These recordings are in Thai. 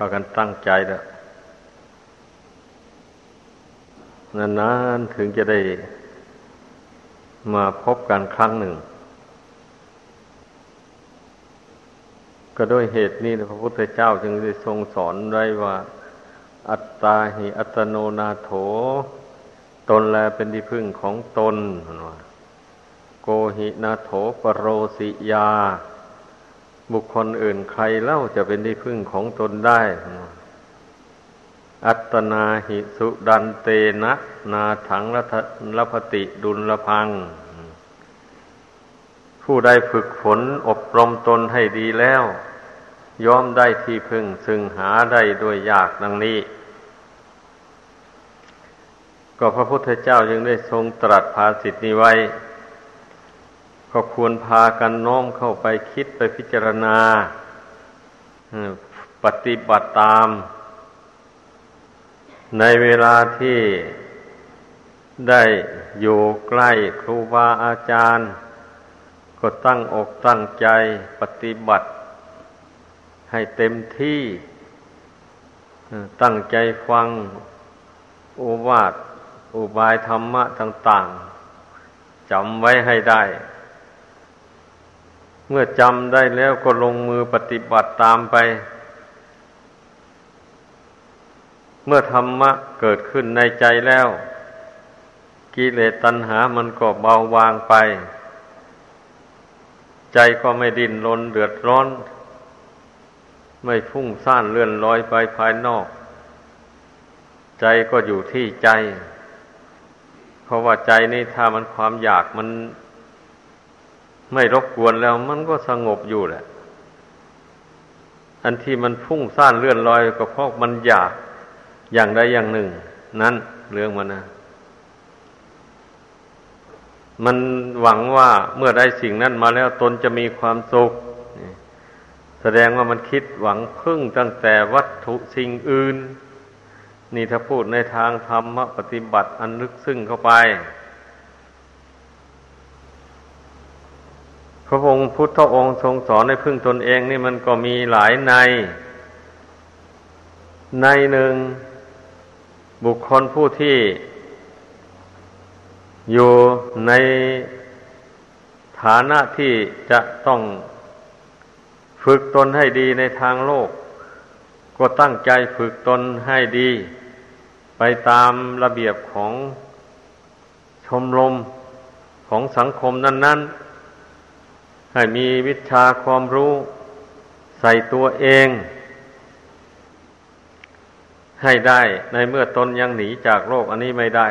พากันตั้งใจแล้วนานๆถึงจะได้มาพบกันครั้งหนึ่ง ก็ด้วยเหตุนี้พระพุทธเจ้าจึงได้ทรงสอนไว้ว่า อัตตาหิอัตโนนาโถ ตนแลเป็นที่พึ่งของตน โกหินาโถปรโรสิยา บุคคลอื่นใครเล่าจะเป็นที่พึ่งของตนได้ อัตนาหิสุดันเตนะนาถังละพติดุลพัง ผู้ใดฝึกฝนอบรมตนให้ดีแล้ว ย่อมได้ที่พึ่งซึ่งหาได้ด้วยยากดังนี้ ก็พระพุทธเจ้ายังได้ทรงตรัสภาสิทธินี้ไว้ ก็ควรพากันน้อมเข้าไปคิดไปพิจารณาปฏิบัติตาม ในเวลาที่ได้อยู่ใกล้ครูบาอาจารย์ ก็ตั้งอกตั้งใจปฏิบัติ ให้เต็มที่ตั้งใจฟังอุวาทอุบายธรรมะต่าง ๆจำไว้ให้ได้ เมื่อจำได้แล้วก็ลงมือปฏิบัติตามไป เมื่อธรรมะเกิดขึ้นในใจแล้ว กิเลสตัณหามันก็เบาบางไป ใจก็ไม่ดิ้นรนเดือดร้อน ไม่ฟุ้งซ่านเลื่อนลอยไปภายนอก ใจก็อยู่ที่ใจ เพราะว่าใจนี่ถ้ามันความอยากมัน ไม่รบกวนแล้วมันก็สงบอยู่แหละ อันที่มันฟุ้งซ่านเลื่อนลอยก็เพราะมันอยากอย่างใดอย่างหนึ่ง นั้นเรื่องมันนะมันหวังว่าเมื่อได้สิ่งนั้นมาแล้วตนจะมีความสุข แสดงว่ามันคิดหวังพึ่งตั้งแต่วัตถุสิ่งอื่น นี่ถ้าพูดในทางธรรมปฏิบัติอันลึกซึ้งเข้าไป พระองค์พุทธองค์ทรงสอนในพึ่งตนเองนี่มันก็มีหลายใน ในหนึ่งบุคคลผู้ที่ อยู่ในฐานะที่จะต้องฝึกตนให้ดีในทางโลก ก็ตั้งใจฝึกตนให้ดี ไปตามระเบียบของชมรมของสังคมนั้น ๆ ให้มีวิชาความรู้ใส่ตัวเอง ให้ได้ในเมื่อตนยังหนีจากโลกอันนี้ไม่ได้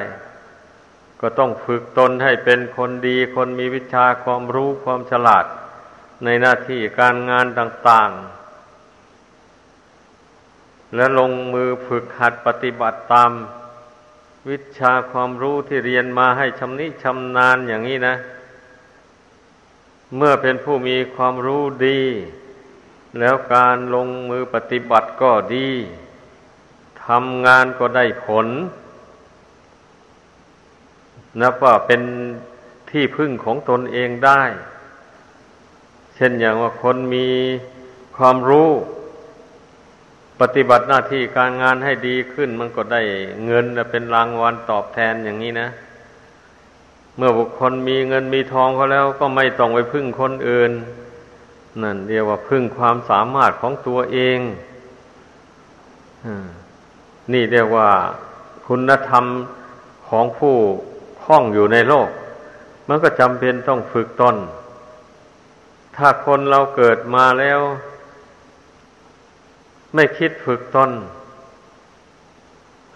ก็ต้องฝึกตนให้เป็นคนดีคนมีวิชาความรู้ความฉลาด ในหน้าที่การงานต่าง ๆ และลงมือฝึกหัดปฏิบัติตาม วิชาความรู้ที่เรียนมาให้ชำนิชำนาญอย่างนี้นะ เมื่อเป็นผู้มีความรู้ดี แล้วการลงมือปฏิบัติก็ดีทำงานก็ได้ผล นับว่าเป็นที่พึ่งของตนเองได้ เช่นอย่างว่าคนมีความรู้ ปฏิบัติหน้าที่การงานให้ดีขึ้น มันก็ได้เงินเป็นรางวัลตอบแทนอย่างนี้นะ เมื่อบุคคลมีเงินมีทองเขาแล้ว ก็ไม่ต้องไปพึ่งคนอื่น นั่นเรียกว่าพึ่งความสามารถของตัวเองนี่เรียกว่าคุณธรรมของผู้คล้องอยู่ในโลก มันก็จำเป็นต้องฝึกตน ถ้าคนเราเกิดมาแล้ว ไม่คิดฝึกตน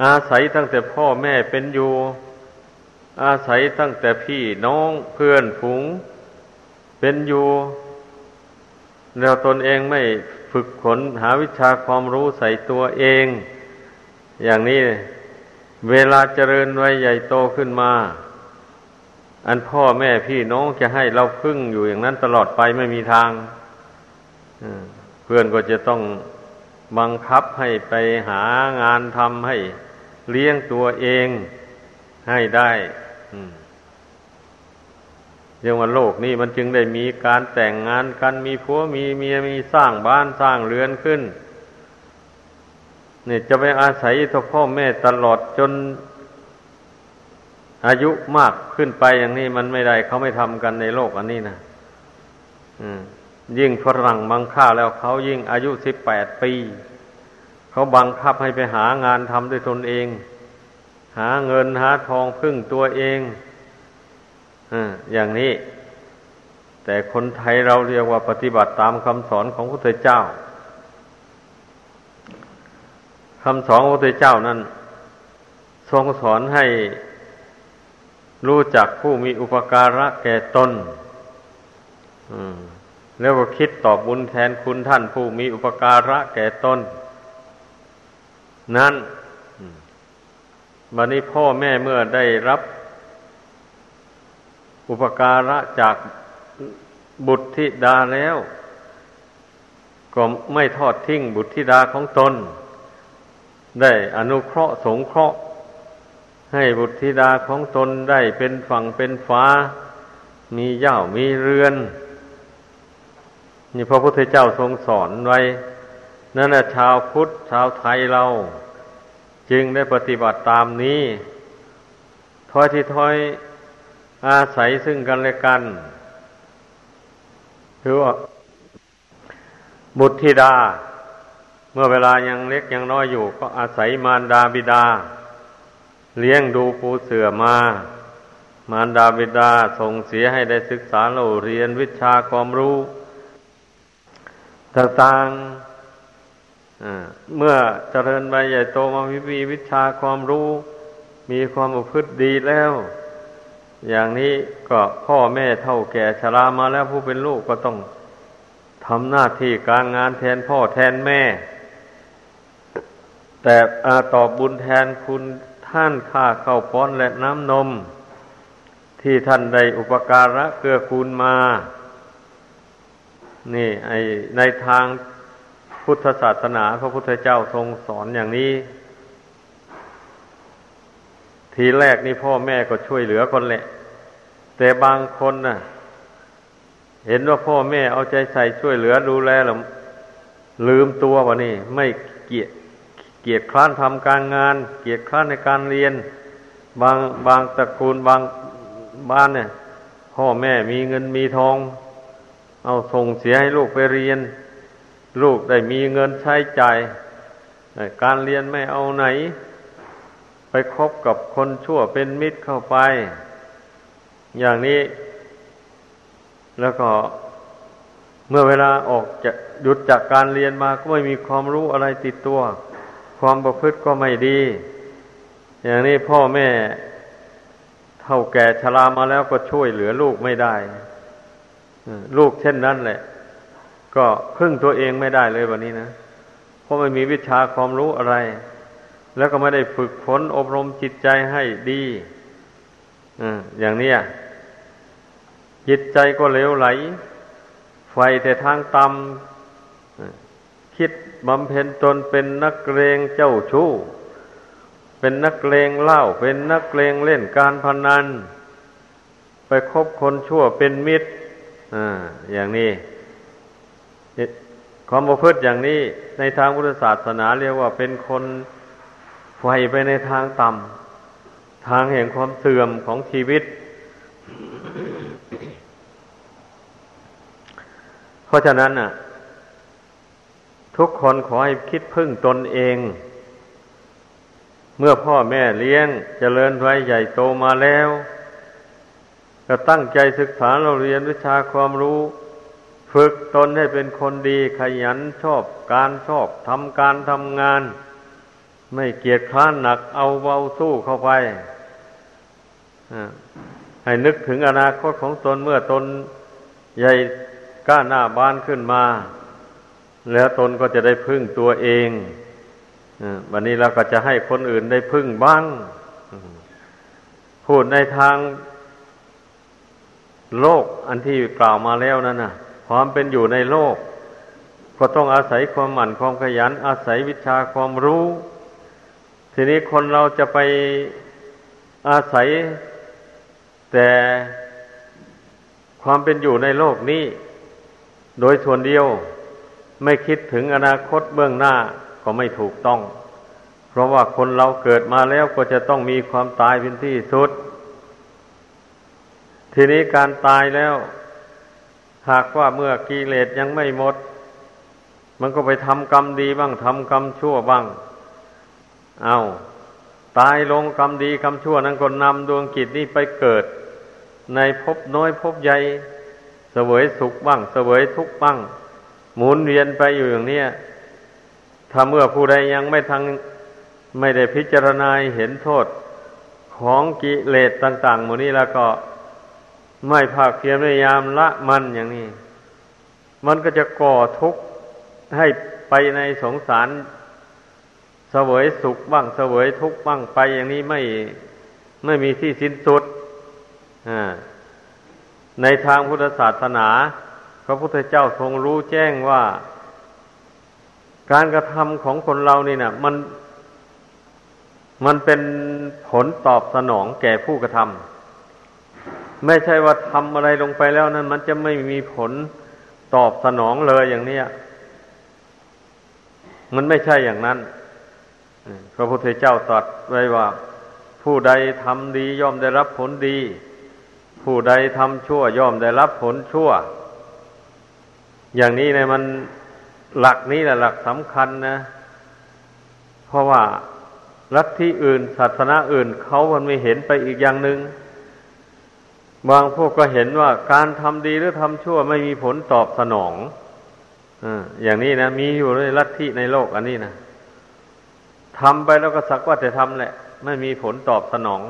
อาศัยตั้งแต่พ่อแม่เป็นอยู่ อาศัยตั้งแต่พี่น้องเพื่อนฝูง เป็นอยู่ แล้วตนเองไม่ฝึกขนหาวิชาความรู้ใส่ตัวเอง อย่างนี้เวลาเจริญวัยใหญ่โตขึ้นมา อันพ่อแม่พี่น้องจะให้เราพึ่งอยู่อย่างนั้นตลอดไปไม่มีทางเพื่อนก็จะต้องบังคับให้ไปหางานทำให้เลี้ยงตัวเอง ให้ได้เรื่องว่าโลกนี้มันจึงได้มีการแต่งงานกันมีผัวมีเมียมีสร้างบ้านสร้างเรือนขึ้นเนี่ยจะไปอาศัยต่อพ่อแม่ตลอดจน อายุมากขึ้นไปอย่างนี้มันไม่ได้เขาไม่ทำกันในโลกอันนี้นะยิ่งฝรั่งบังค่าแล้วเขายิ่งอายุสิบแปดปี เขาบังคับให้ไปหางานทำด้วยตนเอง หาเงินหาทองพึ่งตัวเองอย่างนี้ แต่คนไทยเราเรียกว่าปฏิบัติตามคำสอนของพระพุทธเจ้าคำสอนของพระพุทธเจ้านั้น ทรงสอนให้รู้จักผู้มีอุปการะแก่ตนแล้วก็คิดตอบบุญแทนคุณท่านผู้มีอุปการะแก่ตน นั้น บัดนี้พ่อแม่เมื่อได้รับ อุปการะจากบุตรธิดาแล้ว ก็ไม่ทอดทิ้งบุตรธิดาของตน ได้อนุเคราะห์สงเคราะห์ ให้บุตรธิดาของตนได้เป็นฝั่งเป็นฟ้า มีเย่ามีเรือนนี่พระพุทธเจ้าทรงสอนไว้ นั่นแหละชาวพุทธชาวไทยเรา จึงได้ปฏิบัติตามนี้ถ้อยที่ถ้อยอาศัยซึ่งกันและกันคือว่าบุตรธิดา เมื่อเวลายังเล็กยังน้อยอยู่ ก็อาศัยมารดาบิดา เลี้ยงดูปูเสือมา มารดาบิดาส่งเสียให้ได้ศึกษาเราเรียนวิชาความรู้ต่างๆ เมื่อเจริญไปใหญ่โตมามีวิชาความรู้ มีความอุพฤติดีแล้ว อย่างนี้ก็พ่อแม่เท่าแก่ชรามาแล้วผู้เป็นลูกก็ต้องทำหน้าที่การงานแทนพ่อแทนแม่ แต่อาตอบบุญแทนคุณท่านค่าเข้าป้อนและน้ำนม ที่ท่านได้อุปการะเกื้อกูลมา นี่ไอในทาง พุทธศาสนาพระพุทธเจ้าทรงสอนอย่างนี้ ทีแรกนี่พ่อแม่ก็ช่วยเหลือคนแหละ แต่บางคนน่ะ เห็นว่าพ่อแม่เอาใจใส่ช่วยเหลือดูแลแล้วลืมตัววะนี่ ไม่เกียรเกียร์คร้านทำการงาน เกียร์คร้านในการเรียน บางบางตระกูลบางบ้านเนี่ย พ่อแม่มีเงินมีทอง เอาส่งเสียให้ลูกไปเรียน ลูกได้มีเงินใช้จ่ายการเรียนไม่เอาไหน ไปคบกับคนชั่วเป็นมิตรเข้าไป อย่างนี้ แล้วก็เมื่อเวลาออกจะหยุดจากการเรียนมาก็ไม่มีความรู้อะไรติดตัว ความประพฤติก็ไม่ดี อย่างนี้พ่อแม่เท่าแก่ชรามาแล้วก็ช่วยเหลือลูกไม่ได้ ลูกเช่นนั้นแหละ ก็พึ่งตัวเองไม่ได้เลยวันนี้นะ เพราะไม่มีวิชาความรู้อะไร แล้วก็ไม่ได้ฝึกฝนอบรมจิตใจให้ดีอย่างนี้จิตใจก็เลวไหล ไฟแต่ทางต่ำคิดบำเพ็ญตนเป็นนักเลงเจ้าชู้ เป็นนักเลงเล้าเป็นนักเลงเล่นการพนัน ไปคบคนชั่วเป็นมิตร อ่า อย่างนี้ ความประพฤติอย่างนี้ในทางพุทธศาสนาเรียกว่าเป็นคนไฟไปในทางต่ำทางแห่งความเสื่อมของชีวิต เพราะฉะนั้นอะ ทุกคนขอให้คิดพึ่งตนเอง เมื่อพ่อแม่เลี้ยงจเจริญไว้ใหญ่โตมาแล้ว ก็ตั้งใจศึกษาเราเรียนวิชาความรู้ ฝึกตนให้เป็นคนดีขยันชอบการชอบทำการทำงาน ไม่เกียจคร้านหนักเอาเบาสู้เข้าไปให้นึกถึงอนาคตของตนเมื่อตนใหญ่ก้าหน้าบานขึ้นมา แล้วตนก็จะได้พึ่งตัวเองวันนี้เราก็จะให้คนอื่นได้พึ่งบ้างพูดในทางโลกอันที่กล่าวมาแล้วนั่นน่ะ ความเป็นอยู่ในโลก ก็ต้องอาศัยความหมั่นความขยัน อาศัยวิชาความรู้ ทีนี้คนเราจะไปอาศัย แต่ความเป็นอยู่ในโลกนี้ โดยส่วนเดียวไม่คิดถึงอนาคตเบื้องหน้าก็ไม่ถูกต้อง เพราะว่าคนเราเกิดมาแล้วก็จะต้องมีความตายเป็นที่สุด ทีนี้การตายแล้ว หากว่าเมื่อกิเลสยังไม่หมด มันก็ไปทำกรรมดีบ้างทำกรรมชั่วบ้าง เอาตายลงกรรมดีกรรมชั่วนั้นก็นำดวงกิจนี้ไปเกิด ในภพน้อยภพใหญ่เสวยสุขบ้าง เสวยทุกข์บ้าง หมุนเวียนไปอยู่อย่างนี้ถ้าเมื่อผู้ใดยังไม่ทังไม่ได้พิจารณาเห็นโทษของกิเลสต่าง ๆ หมดนี้แล้วก็ ไม่ภาคเพียรพยายามละมันอย่างนี้ มันก็จะก่อทุกข์ให้ไปในสงสารเสวยสุขบ้างเสวยทุกข์บ้างไปอย่างนี้ไม่ไม่มีที่สิ้นสุดในทางพุทธศาสนา พระพุทธเจ้าทรงรู้แจ้งว่า การกระทำของคนเรานี่นะมันมันเป็นผลตอบสนองแก่ผู้กระทำ ไม่ใช่ว่าทำอะไรลงไปแล้วนั้น มันจะไม่มีผลตอบสนองเลยอย่างนี้มันไม่ใช่อย่างนั้น พระพุทธเจ้าตรัสไว้ว่า ผู้ใดทำดีย่อมได้รับผลดี ผู้ใดทำชั่วย่อมได้รับผลชั่ว อย่างนี้เนี่ยมันหลักนี้แหละหลักสำคัญนะ เพราะว่าลัทธิอื่น ศาสนาอื่น เขามันไม่เห็นไปอีกอย่างหนึง่ง บางพวกก็เห็นว่าการทำดีหรือทำชั่วไม่มีผลตอบสนองอย่างนี้นะ มีอยู่ในลัทธิในโลกอันนี้นะทำไปแล้วก็สักว่าแต่ทำแหละ ไม่มีผลตอบสนอง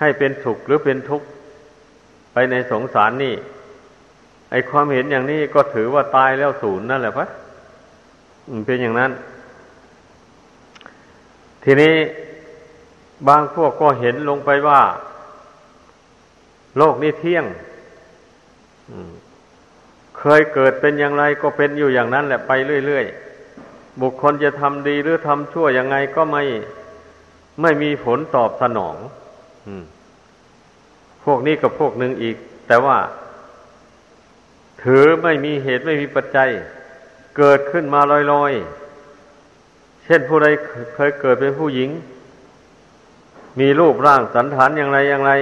ให้เป็นสุขหรือเป็นทุกข์ไปในสงสารนี่ ไอความเห็นอย่างนี้ก็ถือว่าตายแล้วศูนย์นั่นแหละพะเป็นอย่างนั้น ทีนี้บางพวกก็เห็นลงไปว่า โลกนี้เที่ยงเคยเกิดเป็นอย่างไรก็เป็นอยู่อย่างนั้นแหละไปเรื่อยๆ บุคคลจะทำดีหรือทำชั่วยังไงก็ไม่ไม่มีผลตอบสนองพวกนี้กับพวกหนึ่งอีก แต่ว่า ถือไม่มีเหตุไม่มีปัจจัย เกิดขึ้นมาลอยๆ เช่นผู้ใดเคยเกิดเป็นผู้หญิง มีรูปร่างสันฐานอย่างไรอย่างไร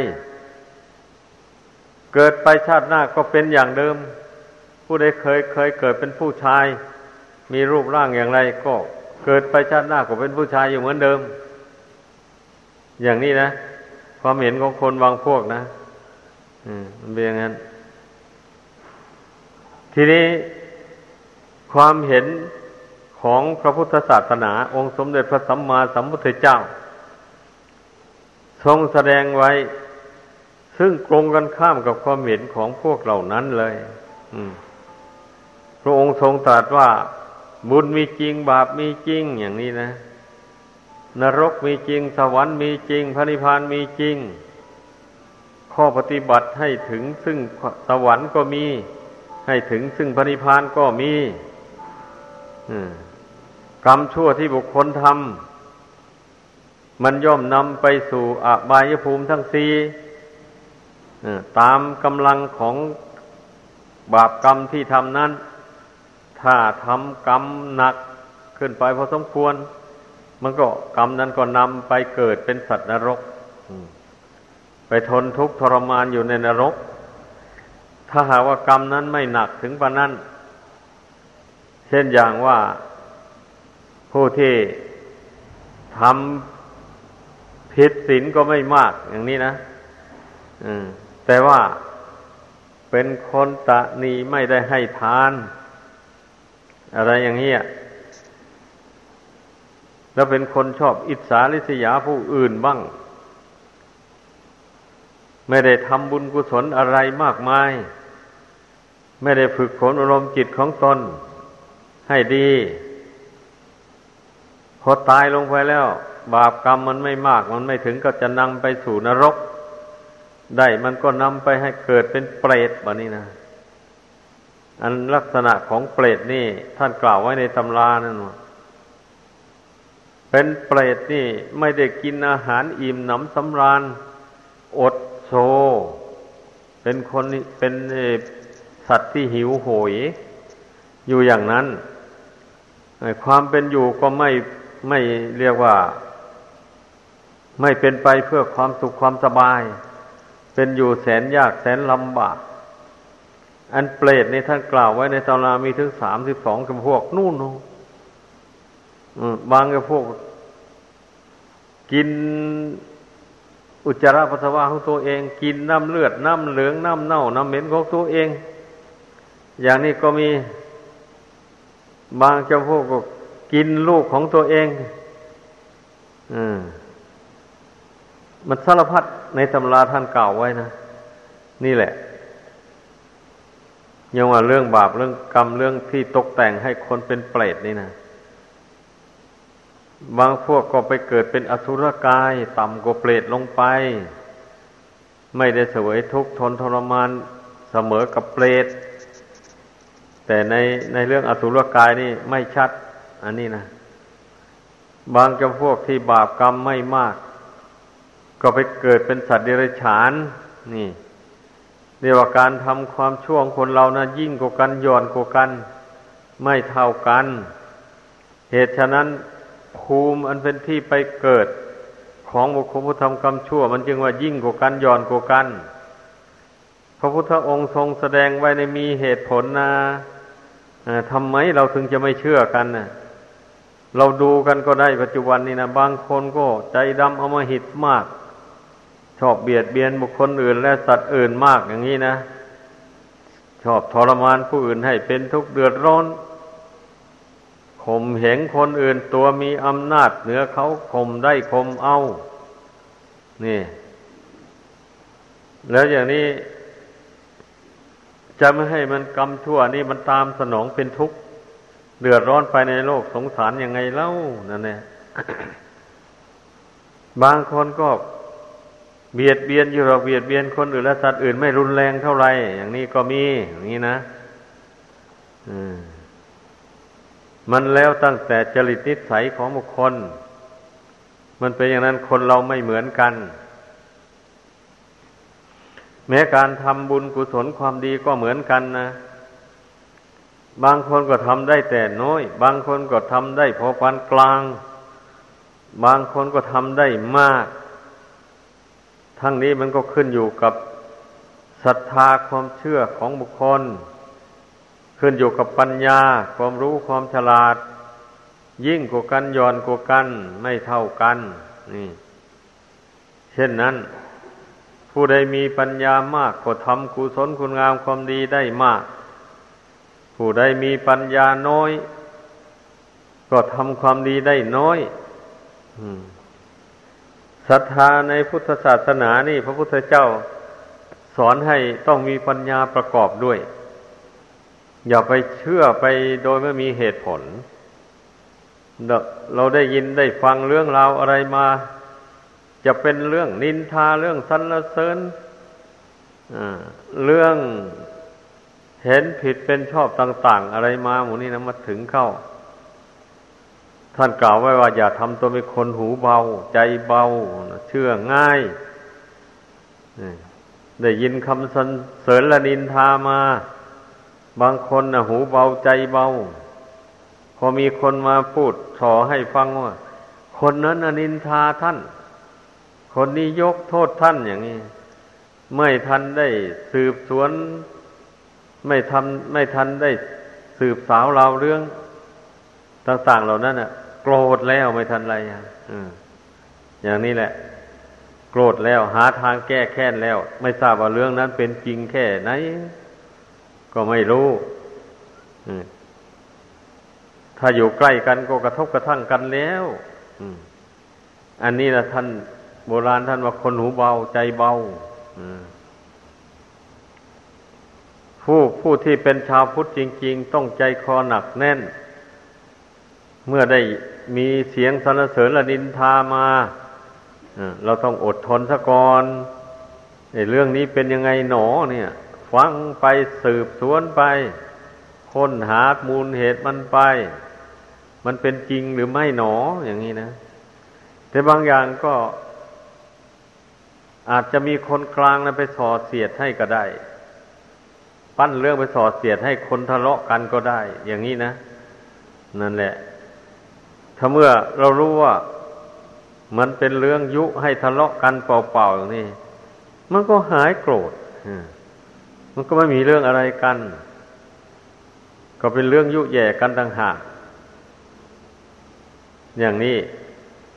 เกิดไปชาติหน้าก็เป็นอย่างเดิม ผู้ใดเคยเคยเกิดเป็นผู้ชาย มีรูปร่างอย่างไร ก็เกิดไปชาติหน้าก็เป็นผู้ชายอยู่เหมือนเดิม อย่างนี้นะ ความเห็นของคนบางพวกนะอืมมันเป็นอย่างนั้น ทีนี้ความเห็นของพระพุทธศาสนา องค์สมเด็จพระสัมมาสัมพุทธเจ้า ทรงแสดงไว้ ซึ่งตรงกันข้ามกับความเห็นของพวกเหล่านั้นเลยพระองค์ทรงตรัสว่า บุญมีจริงบาปมีจริงอย่างนี้นะ นรกมีจริง สวรรค์มีจริงพระนิพพานมีจริง ข้อปฏิบัติให้ถึงซึ่งสวรรค์ก็มี ให้ถึงซึ่งพระนิพพานก็มีกรรมชั่วที่บุคคลทำมันย่อมนำไปสู่อบายภูมิทั้งสี่ ตามกำลังของบาปกรรมที่ทำนั้น ถ้าทำกรรมหนักขึ้นไปพอสมควร มันก็กรรมนั้นก็นำไปเกิดเป็นสัตว์นรก ไปทนทุกข์ทรมานอยู่ในนรก ถ้าหากว่ากรรมนั้นไม่หนักถึงปานนั้น เช่นอย่างว่าผู้ที่ทำผิดศีลก็ไม่มากอย่างนี้นะ แต่ว่าเป็นคนตะนีไม่ได้ให้ทาน อะไรอย่างนี้แล้วเป็นคนชอบอิจฉาริษยาผู้อื่นบ้าง ไม่ได้ทำบุญกุศลอะไรมากมาย ไม่ได้ฝึกฝนอารมณ์จิตของตน ให้ดี พอตายลงไปแล้ว บาปกรรมมันไม่มาก มันไม่ถึงก็จะนำไปสู่นรก ได้มันก็นำไปให้เกิดเป็นเปรตแบบนี้นะ อันลักษณะของเปรตนี่ ท่านกล่าวไว้ในตำรานั่นว่าเป็นเปรตนี่ไม่ได้กินอาหารอิ่มหนำสำราญ อดโซ เป็นคนเป็นสัตว์ที่หิวโหย อยู่อย่างนั้น ความเป็นอยู่ก็ไม่ไม่เรียกว่า ไม่เป็นไปเพื่อความสุขความสบาย เป็นอยู่แสนยากแสนลำบาก อันเปรตในท่านกล่าวไว้ในตำรามีถึงสามสิบสองกับพวกนู่นบางกับพวก กินอุจจาระปัสสาวะของตัวเอง กินน้ำเลือดน้ำเหลืองน้ำเน่าน้ำเหม็นของตัวเอง อย่างนี้ก็มีบางเจ้าพวกก็กินลูกของตัวเอง อืม มันสารพัดในตำราท่านกล่าวไว้นะ นี่แหละยังว่าเรื่องบาปเรื่องกรรมเรื่องที่ตกแต่งให้คนเป็นเปรตนี่นะบางพวกก็ไปเกิดเป็นอสุรกาย ต่ำกว่าเปรตลงไป ไม่ได้เสวยทุกข์ทนทรมานเสมอกับเปรตแต่ในในเรื่องอสุรกายนี่ไม่ชัด อันนี้นะ บางจำพวกที่บาปกรรมไม่มาก ก็ไปเกิดเป็นสัตว์เดรัจฉาน นี่เรียกว่าการทำความชั่วของคนเรานะยิ่งกว่ากันย่อนกว่ากัน ไม่เท่ากัน เหตุฉะนั้นภูมิอันเป็นที่ไปเกิดของบุคคลผู้ทำกรรมชั่ว มันจึงว่ายิ่งกว่ากันย่อนกว่ากัน พระพุทธองค์ทรงแสดงไว้ในมีเหตุผลนะทำไมเราถึงจะไม่เชื่อกันนะเราดูกันก็ได้ปัจจุบันนี้นะบางคนก็ใจดำอมหิตมาก ชอบเบียดเบียนบุคคลอื่น และสัตว์อื่นมากอย่างนี้นะ ชอบทรมานผู้อื่นให้เป็นทุกข์เดือดร้อนข่มเหงคนอื่นตัวมีอำนาจเหนือเขาข่มได้ข่มเอา นี่ แล้วอย่างนี้ จะไม่ให้มันกรรมชั่วนี่มันตามสนองเป็นทุกข์เดือดร้อนไปในโลกสงสารยังไงเล่านั่นเนี่ยบางคนก็ เบียดเบียนอยู่หรอกเบียดเบียนคนอื่นและสัตว์อื่นไม่รุนแรงเท่าไหร่อย่างนี้ก็มีอย่างนี้นะมมันแล้วตั้งแต่จริตนิสัยของบุคคล มันเป็นอย่างนั้นคนเราไม่เหมือนกัน แม้การทำบุญกุศลความดีก็เหมือนกันนะบางคนก็ทำได้แต่น้อย บางคนก็ทำได้พอปานกลาง บางคนก็ทำได้มาก ทั้งนี้มันก็ขึ้นอยู่กับศรัทธาความเชื่อของบุคคล ขึ้นอยู่กับปัญญา ความรู้ความฉลาด ยิ่งกว่ากันย่อนกว่ากันไม่เท่ากัน นี่ เช่นนั้น ผู้ใดมีปัญญามากก็ทำกุศลคุณงามความดีได้มาก ผู้ใดมีปัญญาน้อย ก็ทำความดีได้น้อย ศรัทธาในพุทธศาสนานี่ พระพุทธเจ้าสอนให้ต้องมีปัญญาประกอบด้วย อย่าไปเชื่อไปโดยไม่มีเหตุผล เราได้ยินได้ฟังเรื่องราวอะไรมา จะเป็นเรื่องนินทาเรื่องสรรเสริญเรื่องเห็นผิดเป็นชอบต่าง ๆ อะไรมาหมูนี่นะมาถึงเข้า ท่านกล่าวไว้ว่าอย่าทำตัวเป็นคนหูเบา ใจเบา เชื่อง่าย ได้ยินคำสรรเสริญละนินทามา บางคนนะหูเบาใจเบา พอมีคนมาพูดสอให้ฟังว่า คนนั้นนินทาท่าน คนนี้ยกโทษท่านอย่างนี้ ไม่ทันได้สืบสวน ไม่ทำไม่ทันได้สืบสาวราวเรื่อง ต่างๆเหล่านั้นอะ โกรธแล้วไม่ทันไรอะอย่างนี้แหละ โกรธแล้วหาทางแก้แค้นแล้ว ไม่ทราบว่าเรื่องนั้นเป็นจริงแค่ไหน ก็ไม่รู้ถ้าอยู่ใกล้กันก็กระทบกระทั่งกันแล้วอันนี้นะท่านโบราณท่านว่าคนหูเบาใจเบาผู้ผู้ที่เป็นชาวพุทธจริง ๆ ต้องใจคอหนักแน่น เมื่อได้มีเสียงสรรเสริญละนินทามาเราต้องอดทนซะก่อนเรื่องนี้เป็นยังไงหนอเนี่ย ฟังไปสืบสวนไป ค้นหามูลเหตุมันไป มันเป็นจริงหรือไม่หนออย่างนี้นะ แต่บางอย่างก็ อาจจะมีคนกลางนะไปสอเสียดให้ก็ได้ ปั้นเรื่องไปสอเสียดให้คนทะเลาะกันก็ได้ อย่างนี้นะ นั่นแหละ ถ้าเมื่อเรารู้ว่า มันเป็นเรื่องยุให้ทะเลาะกันเปล่าๆอย่างนี้ มันก็หายโกรธมันก็ไม่มีเรื่องอะไรกัน ก็เป็นเรื่องยุแย่กันต่างหากอย่างนี้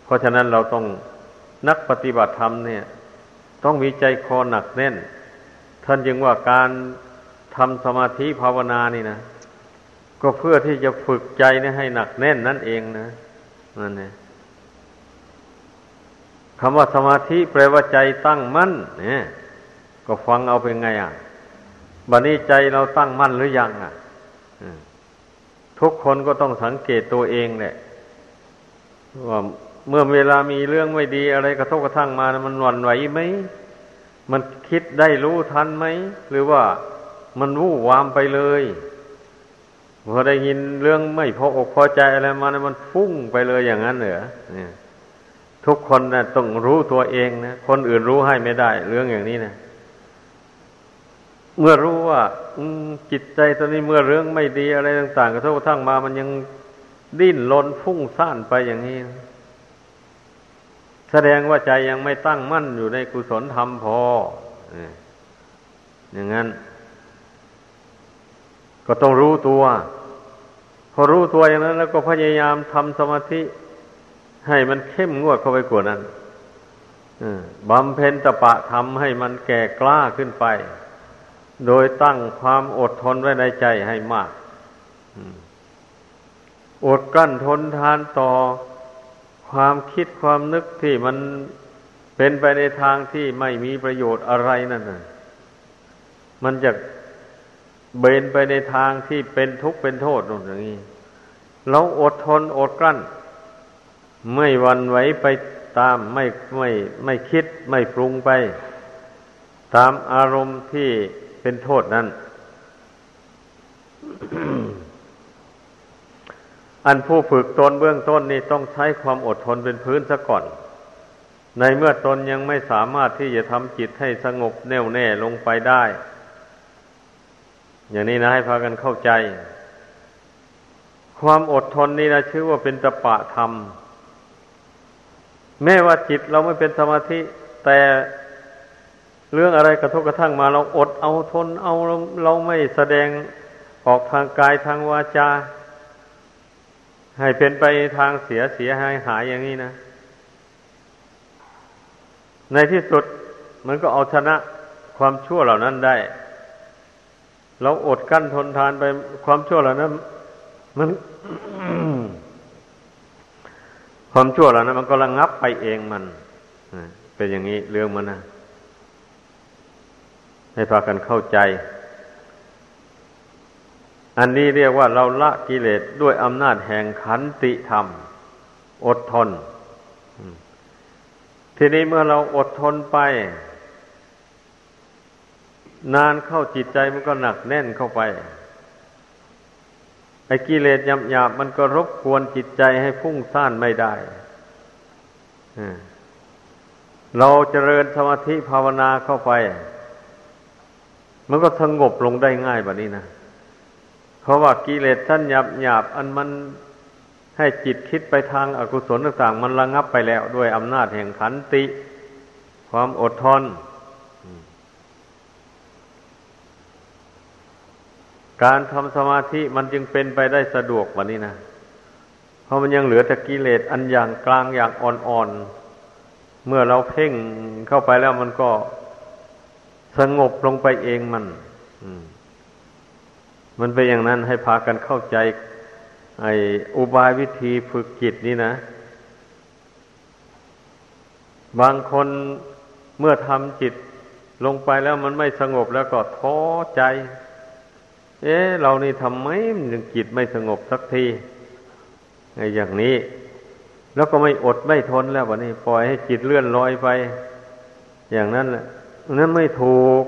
เพราะฉะนั้นเราต้องนักปฏิบัติธรรมเนี่ย ต้องมีใจคอหนักแน่น ท่านจึงว่าการทำสมาธิภาวนานี่นะ ก็เพื่อที่จะฝึกใจนี่ให้หนักแน่นนั่นเองนะ นั่นเองคำว่าสมาธิแปลว่าใจตั้งมั่นเนี่ย ก็ฟังเอาเป็นไงอะบัดนี้ใจเราตั้งมั่นหรือยังอะทุกคนก็ต้องสังเกตตัวเองแหละว่าเมื่อเวลามีเรื่องไม่ดีอะไรกระทบกระทั่งมามันหวั่นไหวไหมมันคิดได้รู้ทันไหม หรือว่ามันวู่วามไปเลย พอได้ยินเรื่องไม่พออกพอใจอะไรมานะมันฟุ้งไปเลยอย่างนั้นเหรอเนี่ยทุกคนนะต้องรู้ตัวเองนะคนอื่นรู้ให้ไม่ได้ เรื่องอย่างนี้นะเมื่อรู้ว่าจิตใจตัวนี้เมื่อเรื่องไม่ดีอะไรต่างๆกระทบกระทั่งมา มันยังดิ้นรนฟุ้งซ่านไปอย่างนี้นะแสดงว่าใจยังไม่ตั้งมั่นอยู่ในกุศลธรรมพออย่างนั้น ก็ต้องรู้ตัว พอรู้ตัวอย่างนั้น แล้วก็พยายามทำสมาธิ ให้มันเข้มงวดเข้าไปกว่านั้นบำเพ็ญตะปะทำให้มันแก่กล้าขึ้นไป โดยตั้งความอดทนไว้ในใจให้มากอดกั้นทนทานต่อความคิดความนึกที่มันเป็นไปในทางที่ไม่มีประโยชน์อะไรนั่นน่ะ มันจะ เบนไปในทางที่เป็นทุกข์เป็นโทษนู่นอย่างนี้เราอดทนอดกลั้น ไม่วันไหวไปตามไม่ไม่ไม่คิดไม่ปรุงไป ตามอารมณ์ที่เป็นโทษนั้น อันผู้ฝึกตนเบื้องต้นนี่ต้องใช้ความอดทนเป็นพื้นซะก่อน ในเมื่อตนยังไม่สามารถที่จะทำจิตให้สงบแน่วแน่ลงไปได้ อย่างนี้นะให้พากันเข้าใจ ความอดทนนี่นะชื่อว่าเป็นตปะธรรม แม้ว่าจิตเราไม่เป็นสมาธิ แต่เรื่องอะไรกระทบกระทั่งมา เราอดเอาทนเอาเราเราไม่แสดงออกทางกายทางวาจา ให้เป็นไปทางเสียเสียหายหายอย่างนี้นะ ในที่สุดมันก็เอาชนะความชั่วเหล่านั้นได้ เราอดกั้นทนทานไปความชั่วเหล่านั้นมัน ความชั่วเหล่านั้นมันก็ระงับไปเองมันเป็นอย่างนี้เรื่องมันนะให้พากันเข้าใจ อันนี้เรียกว่าเราละกิเลสด้วยอำนาจแห่งขันติธรรม อดทน ทีนี้เมื่อเราอดทนไป นานเข้าจิตใจมันก็หนักแน่นเข้าไป ไอ้กิเลสหยาบๆมันก็รบกวนจิตใจให้พุ่งซ่านไม่ได้เราเจริญสมาธิภาวนาเข้าไป มันก็สงบลงได้ง่ายแบบนี้นะเพราะว่ากิเลสท่านหยาบหยาบอันมันให้จิตคิดไปทางอากุศลต่างๆ มันระงับไปแล้วด้วยอำนาจแห่งขันติ ความอดทน การทำสมาธิมันจึงเป็นไปได้สะดวกวันนี้นะ เพราะมันยังเหลือแต่กิเลสอันอย่างกลางอย่างอ่อนๆ เมื่อเราเพ่งเข้าไปแล้วมันก็สงบลงไปเองมันมันเป็นอย่างนั้นให้พากันเข้าใจ ไอ้อุบายวิธีฝึกจิตนี่นะ บางคนเมื่อทำจิตลงไปแล้วมันไม่สงบแล้วก็ท้อใจ เอ๊ะเรานี่ทำไมยังจิตไม่สงบสักทีไอ้อย่างนี้ แล้วก็ไม่อดไม่ทนแล้ววะนี่ปล่อยให้จิตเลื่อนลอยไป อย่างนั้นแหละนั้นไม่ถูก